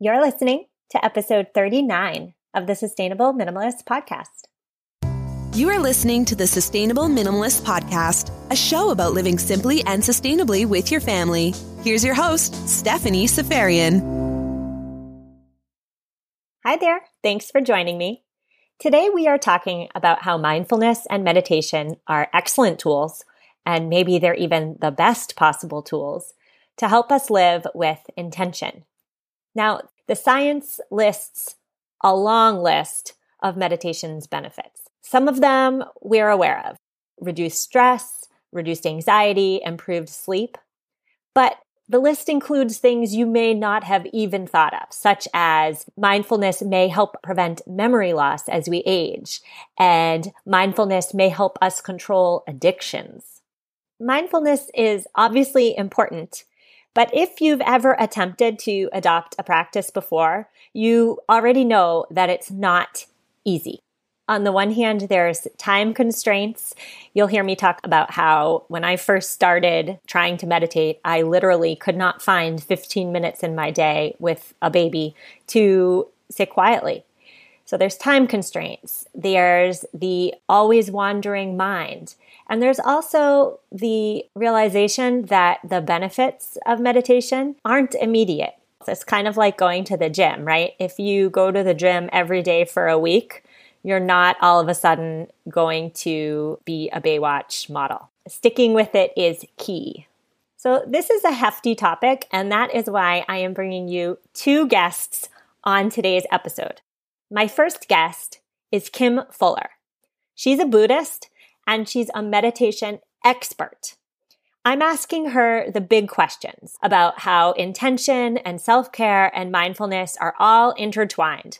You're listening to episode 39 of the Sustainable Minimalist Podcast. You are listening to the Sustainable Minimalist Podcast, a show about living simply and sustainably with your family. Here's your host, Stephanie Seferian. Hi there. Thanks for joining me. Today, we are talking about how mindfulness and meditation are excellent tools, and maybe they're even the best possible tools to help us live with intention. Now, the science lists a long list of meditation's benefits. Some of them we're aware of reduced stress, reduced anxiety, improved sleep. But the list includes things you may not have even thought of, such as mindfulness may help prevent memory loss as we age, and mindfulness may help us control addictions. Mindfulness is obviously important, but if you've ever attempted to adopt a practice before, you already know that it's not easy on the one hand, there's time constraints. You'll hear me talk about how when I first started trying to meditate, I literally could not find 15 minutes in my day with a baby to sit quietly. So there's time constraints. There's the always wandering mind. And there's also the realization that the benefits of meditation aren't immediate. It's kind of like going to the gym, right? If you go to the gym every day for a week, you're not all of a sudden going to be a Baywatch model. Sticking with it is key. So, this is a hefty topic, and that is why I am bringing you two guests on today's episode. My first guest is Kim Fuller. She's a Buddhist and she's a meditation expert. I'm asking her the big questions about how intention and self care and mindfulness are all intertwined.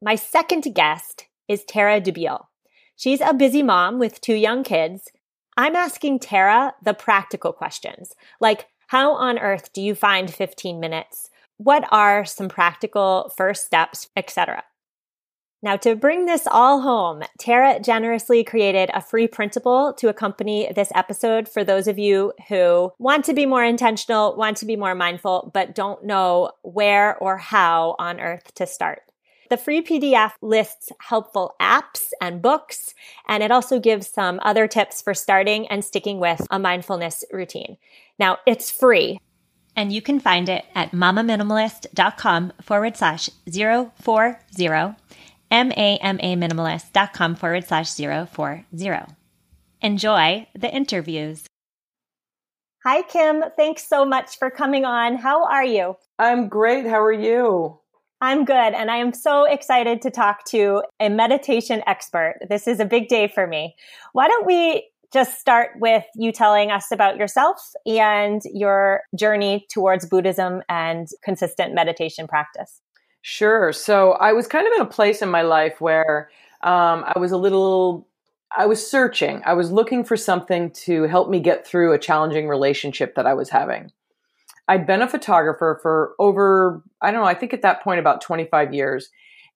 My second guest is Tara Dubiel. She's a busy mom with two young kids. I'm asking Tara the practical questions, like how on earth do you find 15 minutes? What are some practical first steps, etc. Now, to bring this all home, Tara generously created a free printable to accompany this episode for those of you who want to be more intentional, want to be more mindful, but don't know where or how on earth to start. The free PDF lists helpful apps and books, and it also gives some other tips for starting and sticking with a mindfulness routine. Now, it's free. And you can find it at mamaminimalist.com forward slash 040, M-A-M-A minimalist.com forward slash 040. Enjoy the interviews. Hi, Kim. Thanks so much for coming on. How are you? I'm great. How are you? I'm good. And I am so excited to talk to a meditation expert. This is a big day for me. Why don't we just start with you telling us about yourself and your journey towards Buddhism and consistent meditation practice? Sure. So I was kind of in a place in my life where um, I was a little I was searching. I was looking for something to help me get through a challenging relationship that I was having. I'd been a photographer for over, I don't know, I think at that point about 25 years.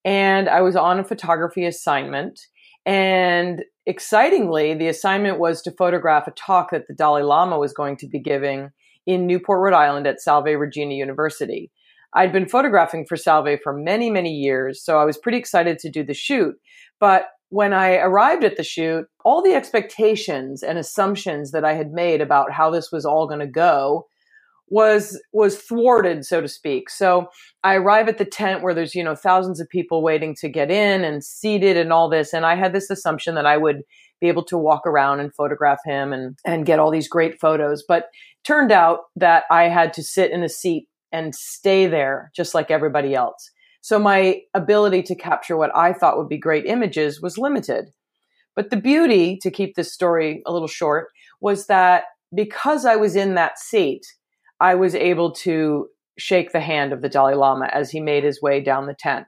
And I was on a photography assignment. And excitingly, the assignment was to photograph a talk that the Dalai Lama was going to be giving in Newport, Rhode Island at Salve Regina University. I'd been photographing for Salve for many, many years, so I was pretty excited to do the shoot. But when I arrived at the shoot, all the expectations and assumptions that I had made about how this was all going to go was was thwarted so to speak so i arrive at the tent where there's you know thousands of people waiting to get in and seated and all this and i had this assumption that i would be able to walk around and photograph him and and get all these great photos but turned out that i had to sit in a seat and stay there just like everybody else. So my ability to capture what i thought would be great images was limited. But the beauty to keep this story a little short was that because i was in that seat I was able to shake the hand of the Dalai Lama as he made his way down the tent.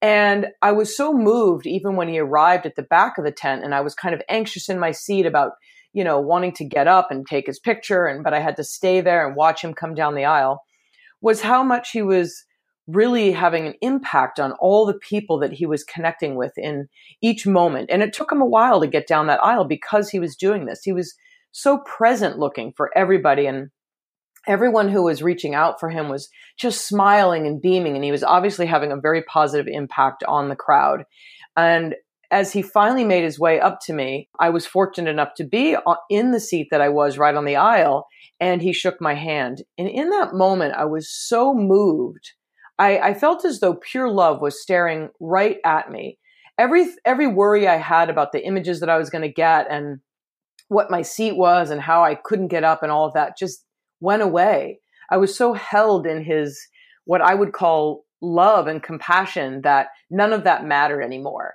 And I was so moved even when he arrived at the back of the tent and I was kind of anxious in my seat about, you know, wanting to get up and take his picture and but I had to stay there and watch him come down the aisle was how much he was really having an impact on all the people that he was connecting with in each moment. And it took him a while to get down that aisle because he was doing this. He was so present looking for everybody and everyone who was reaching out for him was just smiling and beaming and he was obviously having a very positive impact on the crowd and as he finally made his way up to me i was fortunate enough to be uh, in the seat that i was right on the aisle and he shook my hand and in that moment i was so moved i, I felt as though pure love was staring right at me every every worry i had about the images that i was going to get and what my seat was and how i couldn't get up and all of that just went away. I was so held in his, what I would call love and compassion that none of that mattered anymore.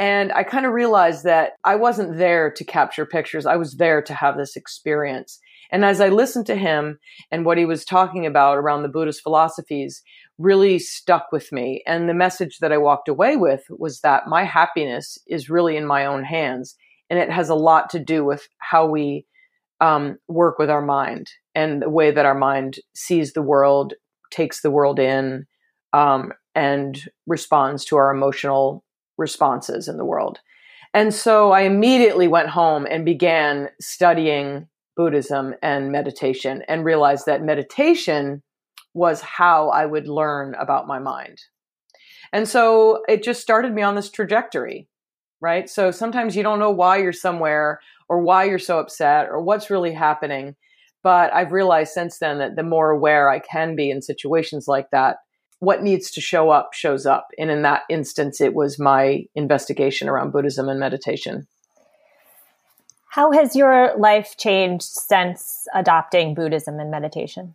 And I kind of realized that I wasn't there to capture pictures. I was there to have this experience. And as I listened to him and what he was talking about around the Buddhist philosophies really stuck with me. And the message that I walked away with was that my happiness is really in my own hands. And it has a lot to do with how we um, work with our mind and the way that our mind sees the world, takes the world in, um, and responds to our emotional responses in the world. And so I immediately went home and began studying Buddhism and meditation and realized that meditation was how I would learn about my mind. And so it just started me on this trajectory, right? So sometimes you don't know why you're somewhere or why you're so upset or what's really happening. But I've realized since then that the more aware I can be in situations like that, what needs to show up shows up. And in that instance, it was my investigation around Buddhism and meditation. How has your life changed since adopting Buddhism and meditation?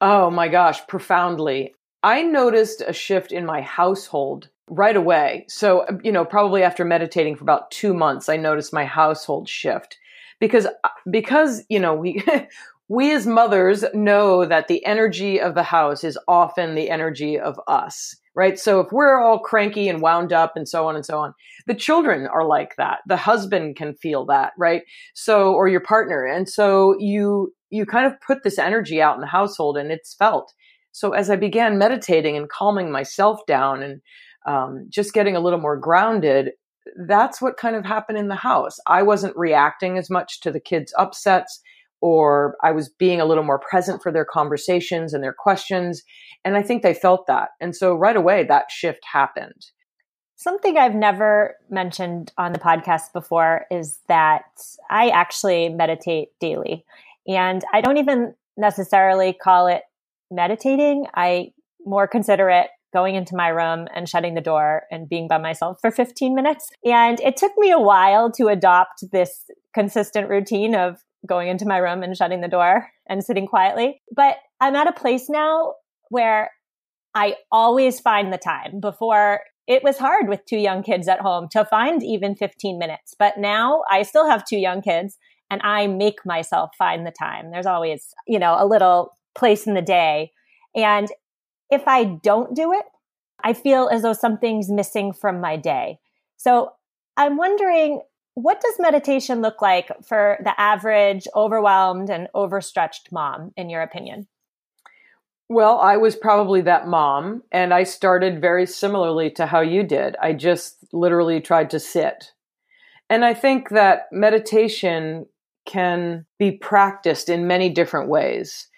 Oh my gosh, profoundly. I noticed a shift in my household right away. So, you know, probably after meditating for about 2 months, I noticed my household shift because uh, because you know we we as mothers know that the energy of the house is often the energy of us right? So if we're all cranky and wound up and so on and so on the children are like that. The husband can feel that right? So or your partner. And so you you kind of put this energy out in the household and it's felt. So as i began meditating and calming myself down and um, just getting a little more grounded that's what kind of happened in the house. I wasn't reacting as much to the kids' upsets, or I was being a little more present for their conversations and their questions. And I think they felt that. And so right away, that shift happened. Something I've never mentioned on the podcast before is that I actually meditate daily. And I don't even necessarily call it meditating. I more consider it going into my room and shutting the door and being by myself for 15 minutes. And it took me a while to adopt this consistent routine of going into my room and shutting the door and sitting quietly. But I'm at a place now where I always find the time before it was hard with two young kids at home to find even 15 minutes. But now I still have two young kids and I make myself find the time. There's always, you know, a little place in the day. And if I don't do it, I feel as though something's missing from my day. So I'm wondering, what does meditation look like for the average overwhelmed and overstretched mom, in your opinion? Well, I was probably that mom, and I started very similarly to how you did. I just literally tried to sit. And I think that meditation can be practiced in many different ways.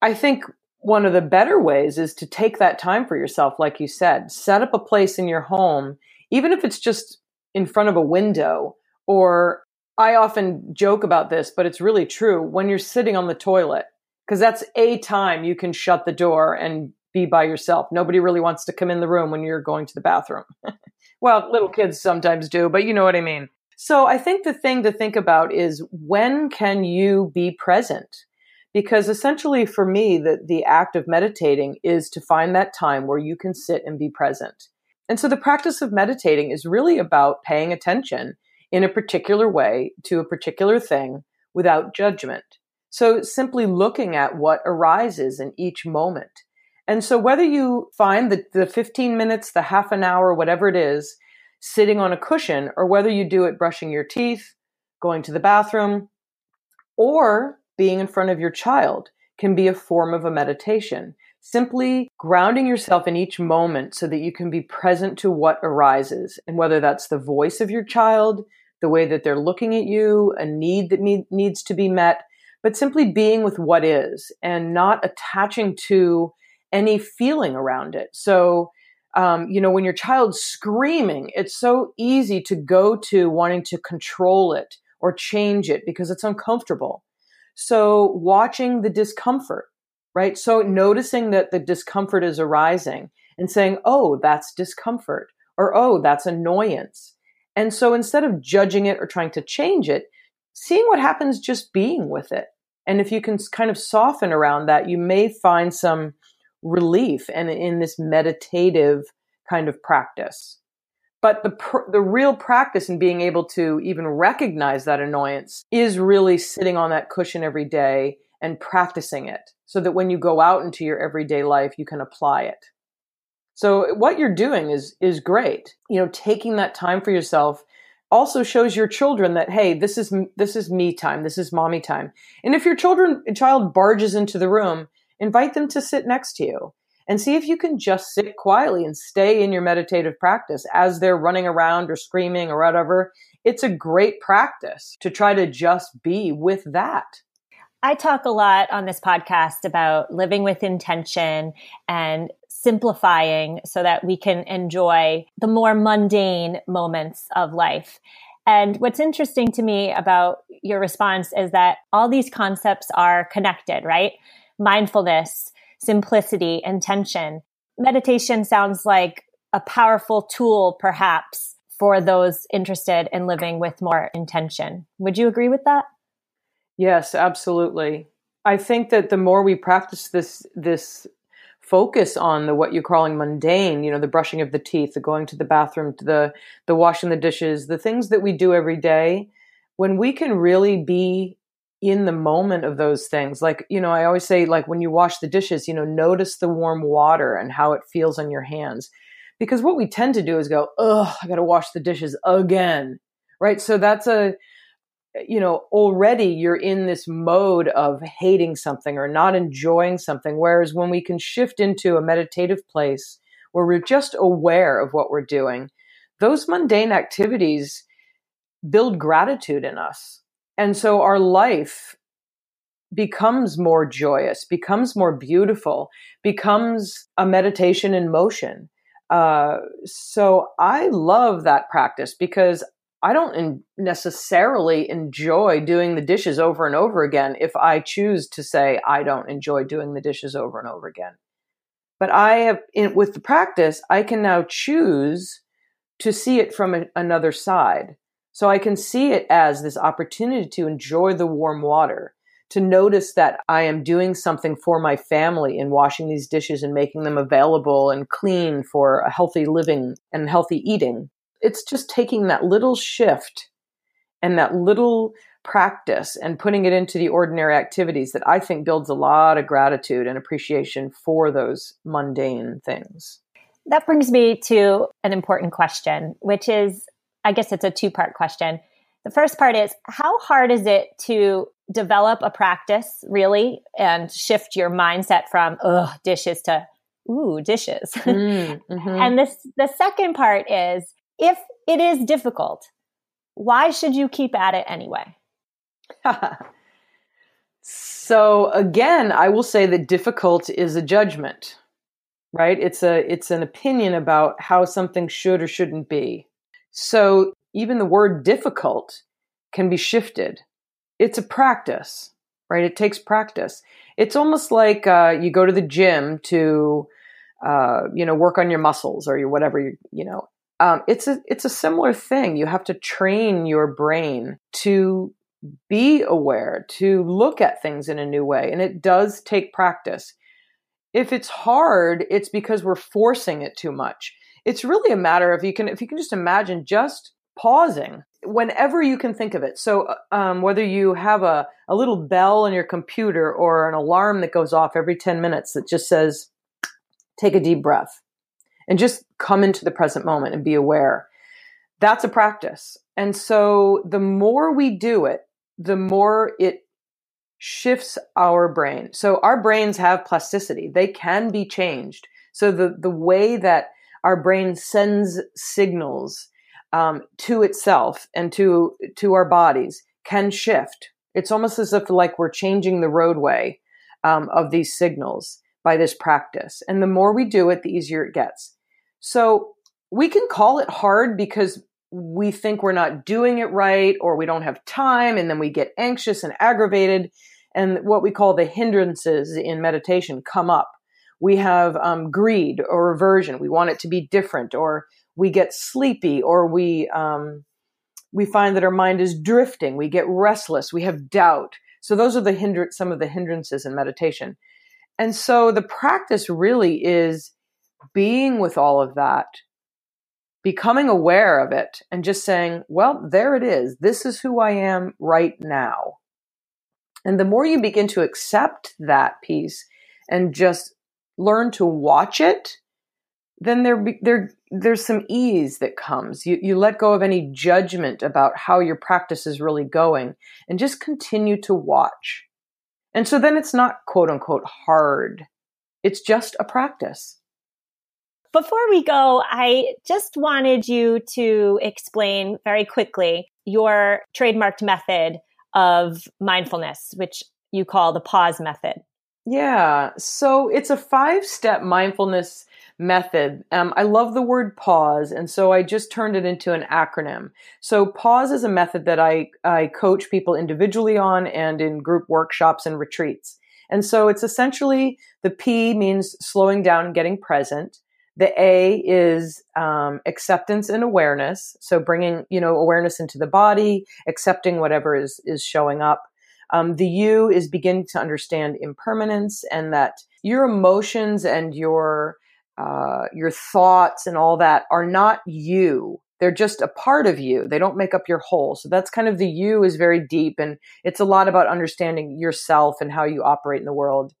I think one of the better ways is to take that time for yourself, like you said. Set up a place in your home, even if it's just in front of a window. Or I often joke about this, but it's really true when you're sitting on the toilet, because that's a time you can shut the door and be by yourself. Nobody really wants to come in the room when you're going to the bathroom. well, little kids sometimes do, but you know what I mean. So I think the thing to think about is when can you be present? because essentially for me the, the act of meditating is to find that time where you can sit and be present and so the practice of meditating is really about paying attention in a particular way to a particular thing without judgment so simply looking at what arises in each moment and so whether you find the, the 15 minutes the half an hour whatever it is sitting on a cushion or whether you do it brushing your teeth going to the bathroom or being in front of your child can be a form of a meditation. Simply grounding yourself in each moment so that you can be present to what arises, and whether that's the voice of your child, the way that they're looking at you, a need that need, needs to be met, but simply being with what is and not attaching to any feeling around it. So, um, you know, when your child's screaming, it's so easy to go to wanting to control it or change it because it's uncomfortable. So, watching the discomfort, right? So, noticing that the discomfort is arising and saying, oh, that's discomfort, or oh, that's annoyance. And so, instead of judging it or trying to change it, seeing what happens just being with it. And if you can kind of soften around that, you may find some relief and in this meditative kind of practice. But the pr- the real practice in being able to even recognize that annoyance is really sitting on that cushion every day and practicing it so that when you go out into your everyday life you can apply it. So what you're doing is is great. You know, taking that time for yourself also shows your children that hey, this is this is me time, this is mommy time. And if your children child barges into the room, invite them to sit next to you and see if you can just sit quietly and stay in your meditative practice as they're running around or screaming or whatever. It's a great practice to try to just be with that. I talk a lot on this podcast about living with intention and simplifying so that we can enjoy the more mundane moments of life. And what's interesting to me about your response is that all these concepts are connected, right? Mindfulness, simplicity, intention. Meditation sounds like a powerful tool, perhaps, for those interested in living with more intention. Would you agree with that? Yes, absolutely. I think that the more we practice this this focus on the what you're calling mundane, you know, the brushing of the teeth, the going to the bathroom, the the washing the dishes, the things that we do every day, when we can really be in the moment of those things. Like, you know, I always say like when you wash the dishes, you know, notice the warm water and how it feels on your hands. Because what we tend to do is go, "Oh, I got to wash the dishes again." Right? So that's a you know, already you're in this mode of hating something or not enjoying something. Whereas when we can shift into a meditative place where we're just aware of what we're doing, those mundane activities build gratitude in us. And so our life becomes more joyous, becomes more beautiful, becomes a meditation in motion. Uh, so I love that practice because I don't in necessarily enjoy doing the dishes over and over again if I choose to say I don't enjoy doing the dishes over and over again. But I have, in, with the practice, I can now choose to see it from a, another side. So I can see it as this opportunity to enjoy the warm water, to notice that I am doing something for my family in washing these dishes and making them available and clean for a healthy living and healthy eating it's just taking that little shift and that little practice and putting it into the ordinary activities that I think builds a lot of gratitude and appreciation for those mundane things. That brings me to an important question, which is I guess it's a two part question. The first part is how hard is it to develop a practice really and shift your mindset from ugh dishes to ooh dishes. Mm, mm-hmm. and this the second part is if it is difficult, why should you keep at it anyway? so again, I will say that difficult is a judgment, right? It's a it's an opinion about how something should or shouldn't be. So even the word difficult can be shifted. It's a practice, right? It takes practice. It's almost like uh, you go to the gym to, uh, you know, work on your muscles or your whatever you, you know, um, it's a it's a similar thing. You have to train your brain to be aware, to look at things in a new way, and it does take practice. If it's hard, it's because we're forcing it too much. It's really a matter of you can if you can just imagine just pausing whenever you can think of it. So uh, um, whether you have a, a little bell on your computer or an alarm that goes off every 10 minutes that just says, take a deep breath and just come into the present moment and be aware. That's a practice. And so the more we do it, the more it shifts our brain. So our brains have plasticity. They can be changed. So the, the way that our brain sends signals um, to itself and to to our bodies can shift. It's almost as if like we're changing the roadway um, of these signals by this practice. And the more we do it, the easier it gets. So we can call it hard because we think we're not doing it right or we don't have time and then we get anxious and aggravated and what we call the hindrances in meditation come up. We have um, greed or aversion. We want it to be different or we get sleepy or we um, we find that our mind is drifting. We get restless. We have doubt. So those are the hinder some of the hindrances in meditation. And so the practice really is being with all of that becoming aware of it and just saying, well, there it is. This is who I am right now. And the more you begin to accept that piece and just learn to watch it, then there, there, there's some ease that comes. You, you let go of any judgment about how your practice is really going and just continue to watch. And so then it's not quote unquote hard. It's just a practice. Before we go, I just wanted you to explain very quickly your trademarked method of mindfulness, which you call the pause method. Yeah. So it's a five step mindfulness method. Um, I love the word pause, and so I just turned it into an acronym. So pause is a method that I, I coach people individually on and in group workshops and retreats. And so it's essentially the P means slowing down and getting present. The A is um, acceptance and awareness. So bringing, you know, awareness into the body, accepting whatever is, is showing up. Um, the U is beginning to understand impermanence and that your emotions and your, uh, your thoughts and all that are not you. They're just a part of you. They don't make up your whole. So that's kind of the you is very deep and it's a lot about understanding yourself and how you operate in the world.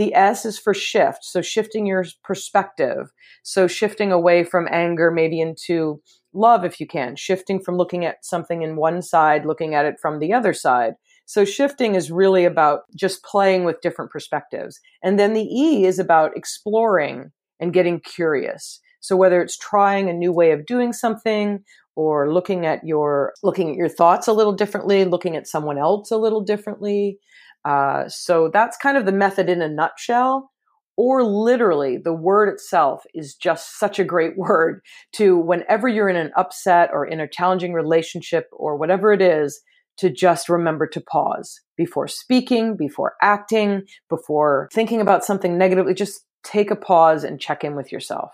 The S is for shift. So shifting your perspective. So shifting away from anger, maybe into love if you can, shifting from looking at something in one side, looking at it from the other side. So shifting is really about just playing with different perspectives. And then the E is about exploring and getting curious. So whether it's trying a new way of doing something or looking at your looking at your thoughts a little differently, looking at someone else a little differently, uh, so that's kind of the method in a nutshell. Or literally, the word itself is just such a great word to whenever you're in an upset or in a challenging relationship or whatever it is, to just remember to pause before speaking, before acting, before thinking about something negatively. Just take a pause and check in with yourself.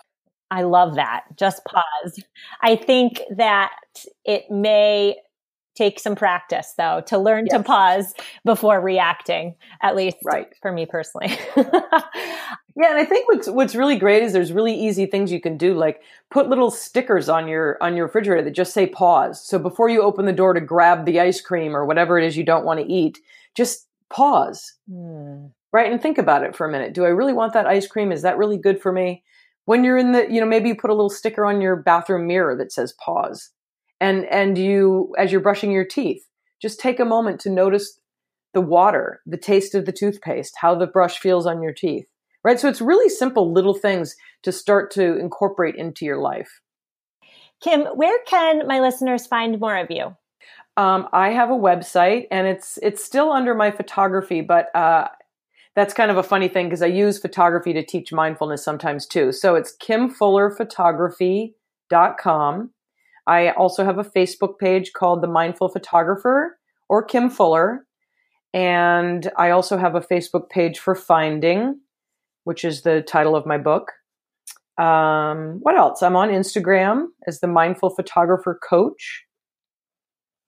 I love that. Just pause. I think that it may take some practice though to learn yes. to pause before reacting at least right. for me personally. Yeah and i think what's what's really great is there's really easy things you can do like put little stickers on your on your refrigerator that just say pause. So before you open the door to grab the ice cream or whatever it is you don't want to eat just pause. Mm. right and think about it for a minute. Do i really want that ice cream? Is that really good for me? When you're in the you know maybe you put a little sticker on your bathroom mirror that says pause and and you as you're brushing your teeth just take a moment to notice the water the taste of the toothpaste how the brush feels on your teeth right? So it's really simple little things to start to incorporate into your life. Kim where can my listeners find more of you? Um, i have a website and it's it's still under my photography but uh, that's kind of a funny thing because i use photography to teach mindfulness sometimes too. So it's kimfullerphotography.com I also have a Facebook page called The Mindful Photographer or Kim Fuller. And I also have a Facebook page for Finding, which is the title of my book. Um, what else? I'm on Instagram as the Mindful Photographer Coach.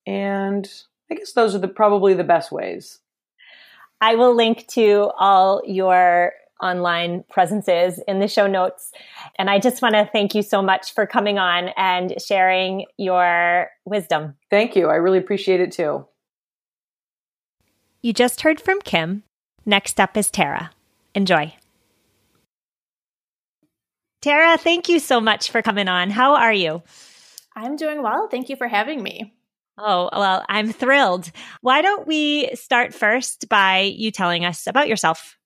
And I guess those are the probably the best ways. I will link to all your online presences in the show notes. And I just want to thank you so much for coming on and sharing your wisdom. Thank you. I really appreciate it too. You just heard from Kim. Next up is Tara. Enjoy. Tara, thank you so much for coming on. How are you? I'm doing well. Thank you for having me. Oh, well, I'm thrilled. Why don't we start first by you telling us about yourself?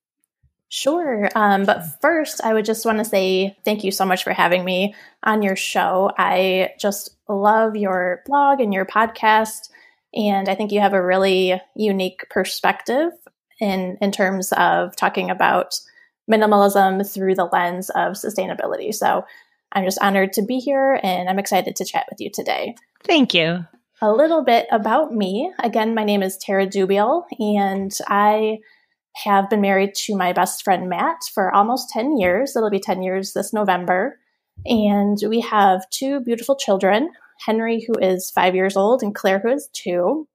Sure. Um, but first, I would just want to say thank you so much for having me on your show. I just love your blog and your podcast. And I think you have a really unique perspective in, in terms of talking about minimalism through the lens of sustainability. So I'm just honored to be here and I'm excited to chat with you today. Thank you. A little bit about me. Again, my name is Tara Dubiel, and I have been married to my best friend Matt for almost 10 years. It'll be 10 years this November. And we have two beautiful children Henry, who is five years old, and Claire, who is two.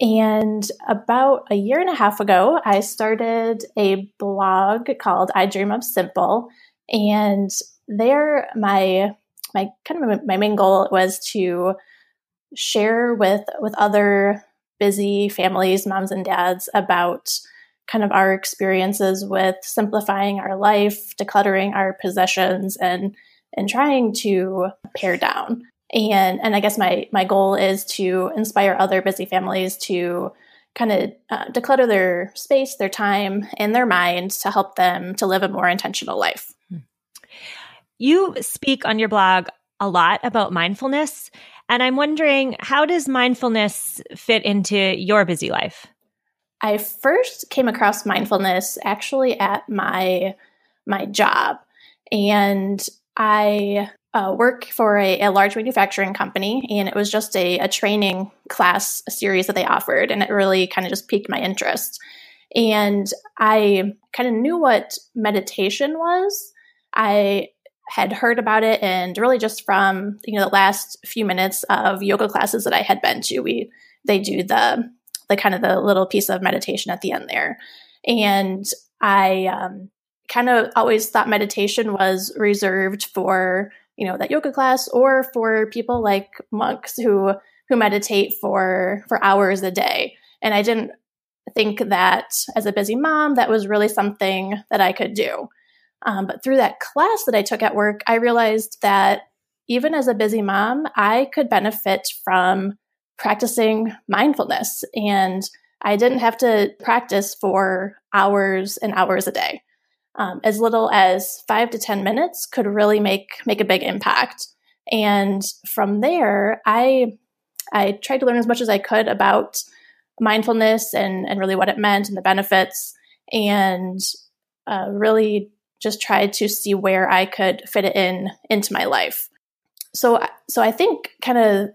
And about a year and a half ago, I started a blog called I Dream of Simple. And there, my my kind of my main goal was to share with with other busy families, moms and dads, about kind of our experiences with simplifying our life, decluttering our possessions, and and trying to pare down. And and I guess my my goal is to inspire other busy families to kind of uh, declutter their space, their time, and their mind to help them to live a more intentional life. You speak on your blog a lot about mindfulness, and I'm wondering how does mindfulness fit into your busy life? I first came across mindfulness actually at my my job, and I uh, work for a, a, large manufacturing company, and it was just a, a training class series that they offered, and it really kind of just piqued my interest. And I kind of knew what meditation was. I had heard about it, and really just from you know the last few minutes of yoga classes that I had been to, we they do the the kind of the little piece of meditation at the end there, and I um, kind of always thought meditation was reserved for you know that yoga class or for people like monks who who meditate for for hours a day. And i didn't think that as a busy mom that was really something that i could do. Um, but through that class that i took at work i realized that even as a busy mom i could benefit from practicing mindfulness and i didn't have to practice for hours and hours a day um, as little as five to 10 minutes could really make, make a big impact. And from there, I, I tried to learn as much as I could about mindfulness and, and really what it meant and the benefits, and uh, really just tried to see where I could fit it in into my life. So, so I think kind of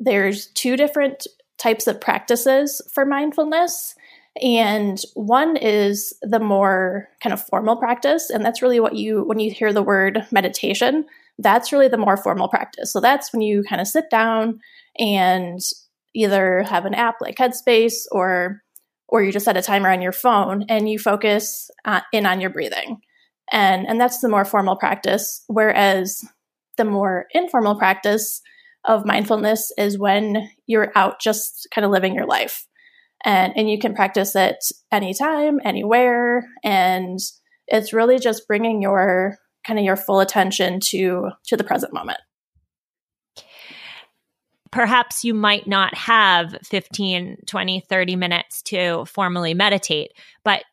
there's two different types of practices for mindfulness. And one is the more kind of formal practice. And that's really what you, when you hear the word meditation, that's really the more formal practice. So that's when you kind of sit down and either have an app like Headspace or or you just set a timer on your phone and you focus uh, in on your breathing. And and that's the more formal practice whereas the more informal practice of mindfulness is when you're out just kind of living your life. And and you can practice it anytime anywhere and it's really just bringing your kind of your full attention to to the present moment. Perhaps you might not have 15 20 30 minutes to formally meditate but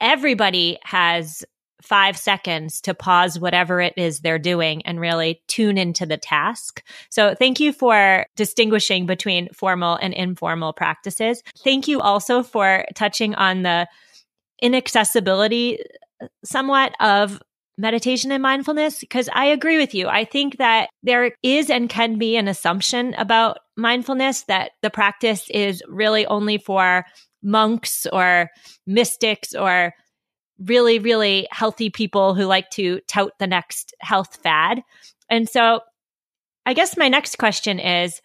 everybody has five seconds to pause whatever it is they're doing and really tune into the task. So thank you for distinguishing between formal and informal practices. Thank you also for touching on the inaccessibility uh, somewhat of meditation and mindfulness because I agree with you. I think that there is and can be an assumption about mindfulness that the practice is really only for monks or mystics or really, really healthy people who like to tout the next health fad. And so I guess my next question is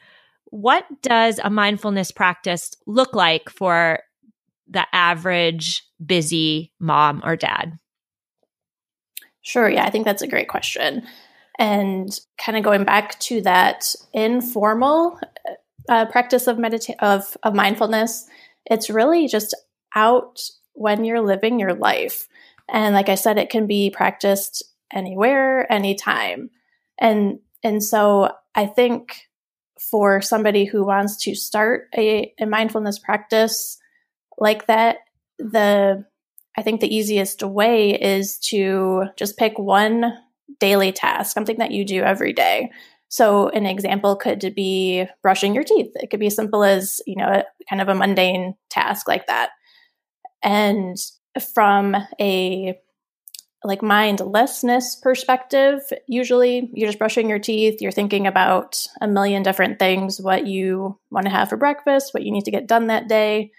what does a mindfulness practice look like for the average busy mom or dad? Sure. Yeah, I think that's a great question. And kind of going back to that informal uh, practice of medita- of of mindfulness, it's really just out when you're living your life. And like I said, it can be practiced anywhere, anytime. And and so I think for somebody who wants to start a, a mindfulness practice like that, the I think the easiest way is to just pick one daily task, something that you do every day. So, an example could be brushing your teeth. It could be simple as, you know, kind of a mundane task like that. And from a like mindlessness perspective, usually you're just brushing your teeth, you're thinking about a million different things, what you want to have for breakfast, what you need to get done that day,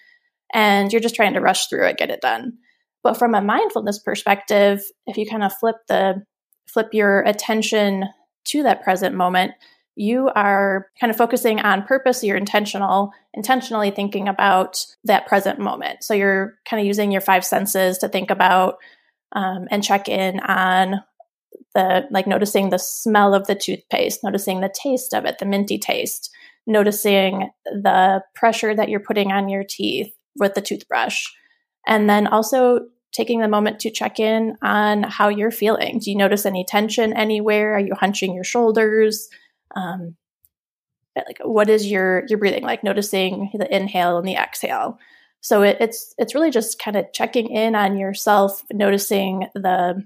and you're just trying to rush through it, get it done. But from a mindfulness perspective, if you kind of flip the flip your attention to that present moment, you are kind of focusing on purpose, you're intentional, intentionally thinking about that present moment. So you're kind of using your five senses to think about um, and check in on the like noticing the smell of the toothpaste, noticing the taste of it, the minty taste, noticing the pressure that you're putting on your teeth with the toothbrush. And then also taking the moment to check in on how you're feeling. Do you notice any tension anywhere? Are you hunching your shoulders? Um, like what is your your breathing like? Noticing the inhale and the exhale. So it, it's it's really just kind of checking in on yourself, noticing the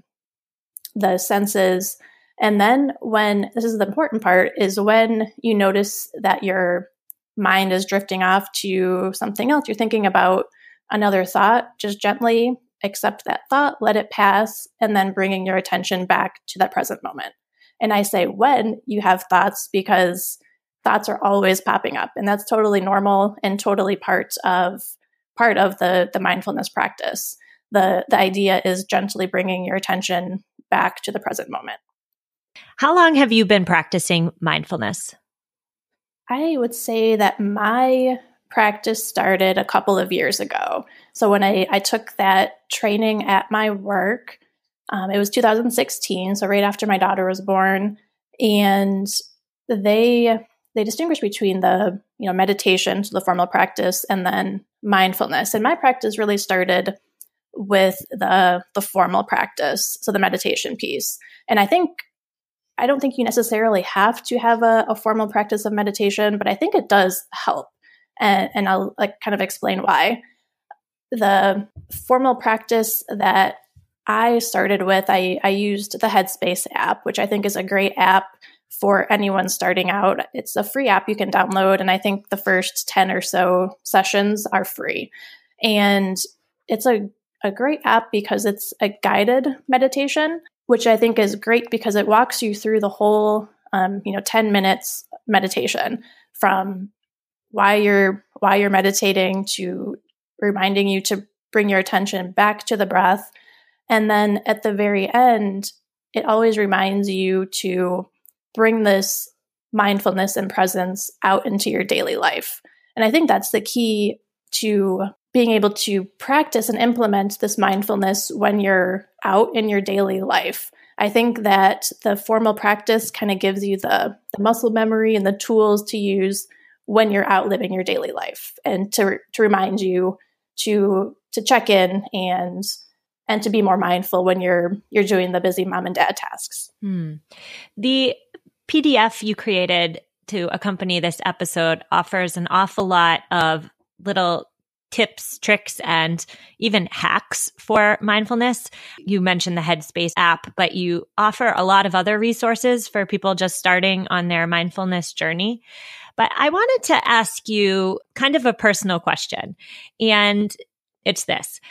the senses, and then when this is the important part is when you notice that your mind is drifting off to something else. You're thinking about another thought. Just gently accept that thought, let it pass, and then bringing your attention back to that present moment. And I say when you have thoughts because thoughts are always popping up, and that's totally normal and totally part of part of the the mindfulness practice. The the idea is gently bringing your attention back to the present moment. How long have you been practicing mindfulness? I would say that my practice started a couple of years ago. So when I, I took that training at my work, um, it was 2016, so right after my daughter was born, and they they distinguish between the you know meditation, so the formal practice, and then mindfulness. And my practice really started with the the formal practice, so the meditation piece. And I think I don't think you necessarily have to have a, a formal practice of meditation, but I think it does help. And, and I'll like kind of explain why. The formal practice that I started with, I, I used the Headspace app, which I think is a great app for anyone starting out. It's a free app you can download, and I think the first 10 or so sessions are free. And it's a, a great app because it's a guided meditation which I think is great because it walks you through the whole, um, you know, 10 minutes meditation from why you're why you're meditating to reminding you to bring your attention back to the breath and then at the very end it always reminds you to bring this mindfulness and presence out into your daily life and i think that's the key to being able to practice and implement this mindfulness when you're out in your daily life. I think that the formal practice kind of gives you the, the, muscle memory and the tools to use when you're out living your daily life and to, to remind you to to check in and and to be more mindful when you're you're doing the busy mom and dad tasks. Hmm. The PDF you created to accompany this episode offers an awful lot of little tips, tricks, and even hacks for mindfulness. You mentioned the Headspace app, but you offer a lot of other resources for people just starting on their mindfulness journey. But I wanted to ask you kind of a personal question, and it's this.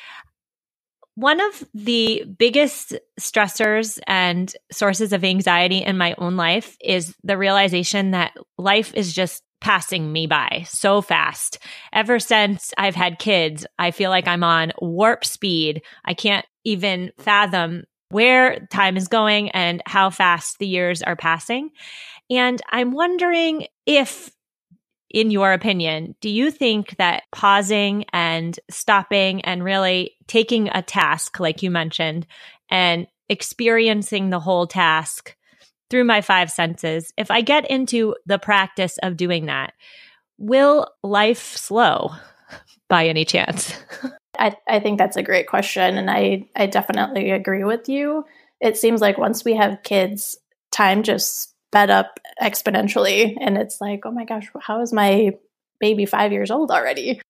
One of the biggest stressors and sources of anxiety in my own life is the realization that life is just passing me by so fast. Ever since I've had kids, I feel like I'm on warp speed. I can't even fathom where time is going and how fast the years are passing. And I'm wondering if, in your opinion, do you think that pausing and stopping and really taking a task, like you mentioned, and experiencing the whole task through my five senses, if I get into the practice of doing that, will life slow by any chance? I, I think that's a great question. And I, I definitely agree with you. It seems like once we have kids, time just sped up exponentially. And it's like, oh my gosh, how is my baby five years old already?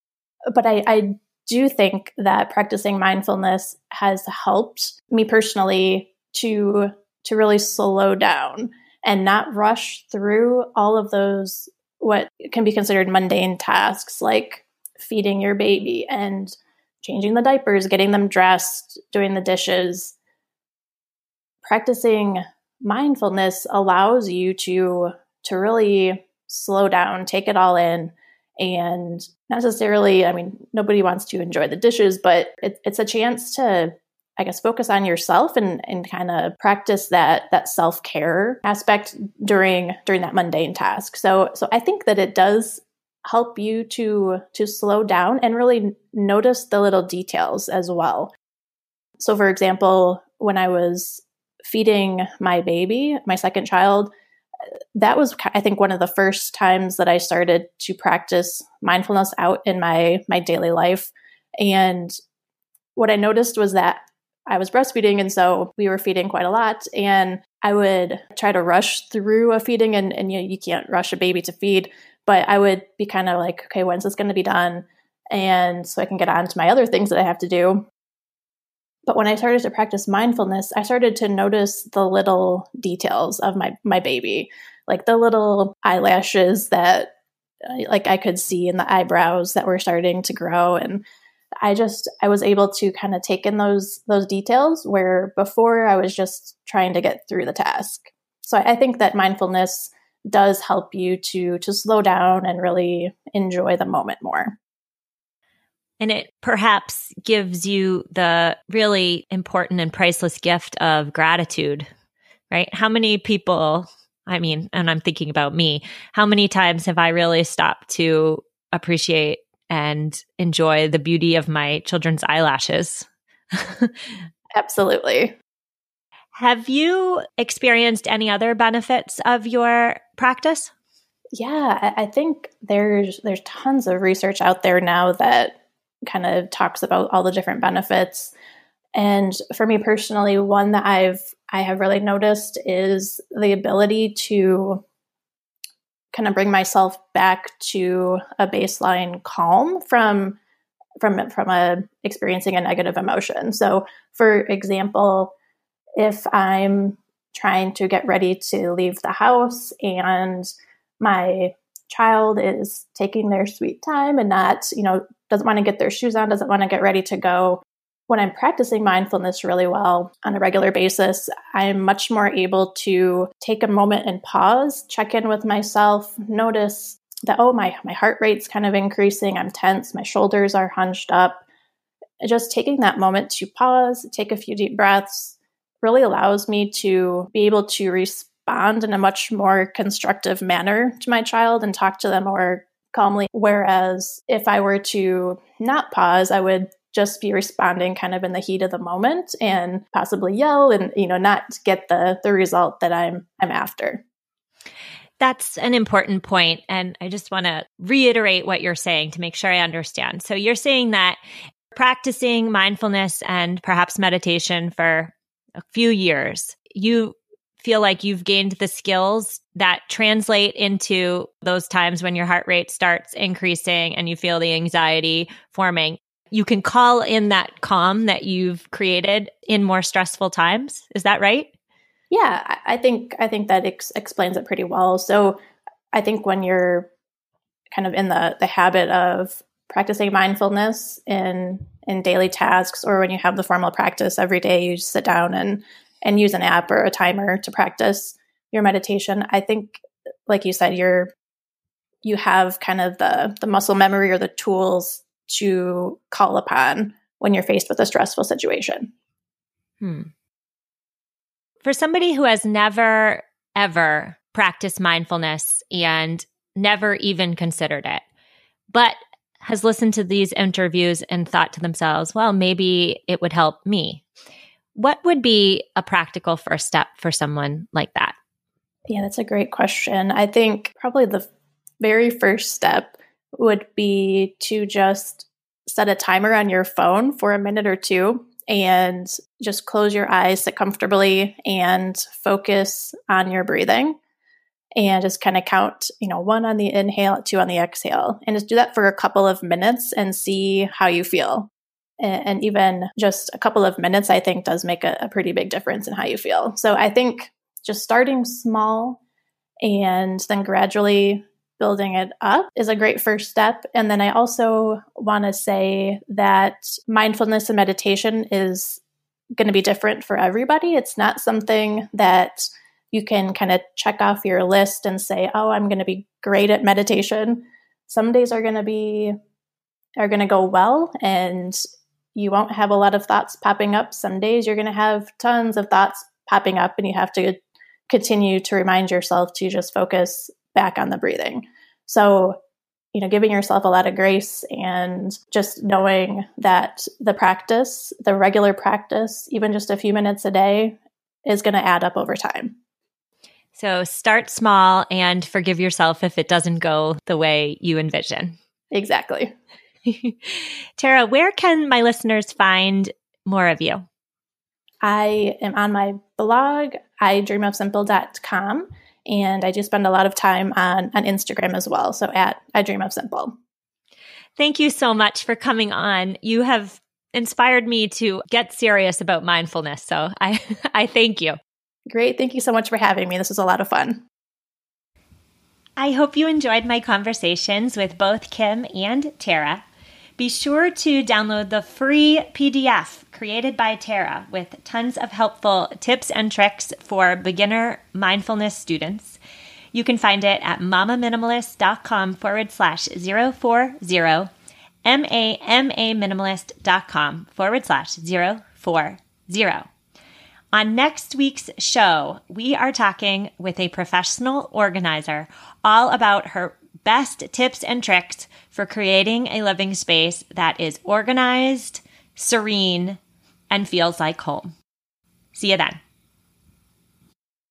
But I, I do think that practicing mindfulness has helped me personally to to really slow down. and not rush through all of those what can be considered mundane tasks like feeding your baby and changing the diapers, getting them dressed, doing the dishes. Practicing mindfulness allows you to to really slow down, take it all in and necessarily, I mean, nobody wants to enjoy the dishes, but it, it's a chance to I guess focus on yourself and, and kind of practice that that self care aspect during during that mundane task. So so I think that it does help you to to slow down and really notice the little details as well. So for example, when I was feeding my baby, my second child, that was I think one of the first times that I started to practice mindfulness out in my my daily life and what I noticed was that I was breastfeeding, and so we were feeding quite a lot. And I would try to rush through a feeding, and, and you, know you can't rush a baby to feed, but I would be kind of like, okay, when's this going to be done? And so I can get on to my other things that I have to do. But when I started to practice mindfulness, I started to notice the little details of my my baby, like the little eyelashes that uh, like I could see in the eyebrows that were starting to grow and I just I was able to kind of take in those those details where before I was just trying to get through the task. So I think that mindfulness does help you to to slow down and really enjoy the moment more. And it perhaps gives you the really important and priceless gift of gratitude, right? How many people, I mean, and I'm thinking about me, how many times have I really stopped to appreciate and enjoy the beauty of my children's eyelashes. Absolutely. Have you experienced any other benefits of your practice? Yeah, I think there's there's tons of research out there now that kind of talks about all the different benefits. And for me personally, one that I've I have really noticed is the ability to kind of bring myself back to a baseline calm from from from a experiencing a negative emotion. So, for example, if I'm trying to get ready to leave the house and my child is taking their sweet time and not, you know, doesn't want to get their shoes on, doesn't want to get ready to go, when I'm practicing mindfulness really well on a regular basis, I'm much more able to take a moment and pause, check in with myself, notice that, oh, my, my heart rate's kind of increasing, I'm tense, my shoulders are hunched up. Just taking that moment to pause, take a few deep breaths, really allows me to be able to respond in a much more constructive manner to my child and talk to them more calmly. Whereas if I were to not pause, I would just be responding kind of in the heat of the moment and possibly yell and you know not get the the result that I'm I'm after. That's an important point and I just want to reiterate what you're saying to make sure I understand. So you're saying that practicing mindfulness and perhaps meditation for a few years, you feel like you've gained the skills that translate into those times when your heart rate starts increasing and you feel the anxiety forming you can call in that calm that you've created in more stressful times. Is that right? Yeah, I think I think that ex- explains it pretty well. So I think when you're kind of in the the habit of practicing mindfulness in in daily tasks or when you have the formal practice every day you sit down and and use an app or a timer to practice your meditation i think like you said you're you have kind of the the muscle memory or the tools to call upon when you're faced with a stressful situation. Hmm. For somebody who has never, ever practiced mindfulness and never even considered it, but has listened to these interviews and thought to themselves, well, maybe it would help me. What would be a practical first step for someone like that? Yeah, that's a great question. I think probably the very first step would be to just set a timer on your phone for a minute or two and just close your eyes, sit comfortably, and focus on your breathing. And just kind of count, you know, one on the inhale, two on the exhale, and just do that for a couple of minutes and see how you feel. And even just a couple of minutes, I think, does make a, a pretty big difference in how you feel. So I think just starting small and then gradually building it up is a great first step. And then I also want to say that mindfulness and meditation is going to be different for everybody. It's not something that you can kind of check off your list and say, "Oh, I'm going to be great at meditation." Some days are going to be are going to go well and you won't have a lot of thoughts popping up. Some days you're going to have tons of thoughts popping up and you have to continue to remind yourself to just focus back on the breathing. So, you know, giving yourself a lot of grace and just knowing that the practice, the regular practice, even just a few minutes a day, is going to add up over time. So start small and forgive yourself if it doesn't go the way you envision. Exactly. Tara, where can my listeners find more of you? I am on my blog, idreamofsimple.com, and I do spend a lot of time on, on Instagram as well. So at I Dream of Simple. Thank you so much for coming on. You have inspired me to get serious about mindfulness. So I, I thank you. Great. Thank you so much for having me. This was a lot of fun. I hope you enjoyed my conversations with both Kim and Tara. Be sure to download the free PDF created by Tara with tons of helpful tips and tricks for beginner mindfulness students. You can find it at mamaminimalist.com forward slash 040, M-A-M-A minimalist.com forward slash 040. On next week's show, we are talking with a professional organizer all about her best tips and tricks for creating a living space that is organized, serene, and feels like home. See you then.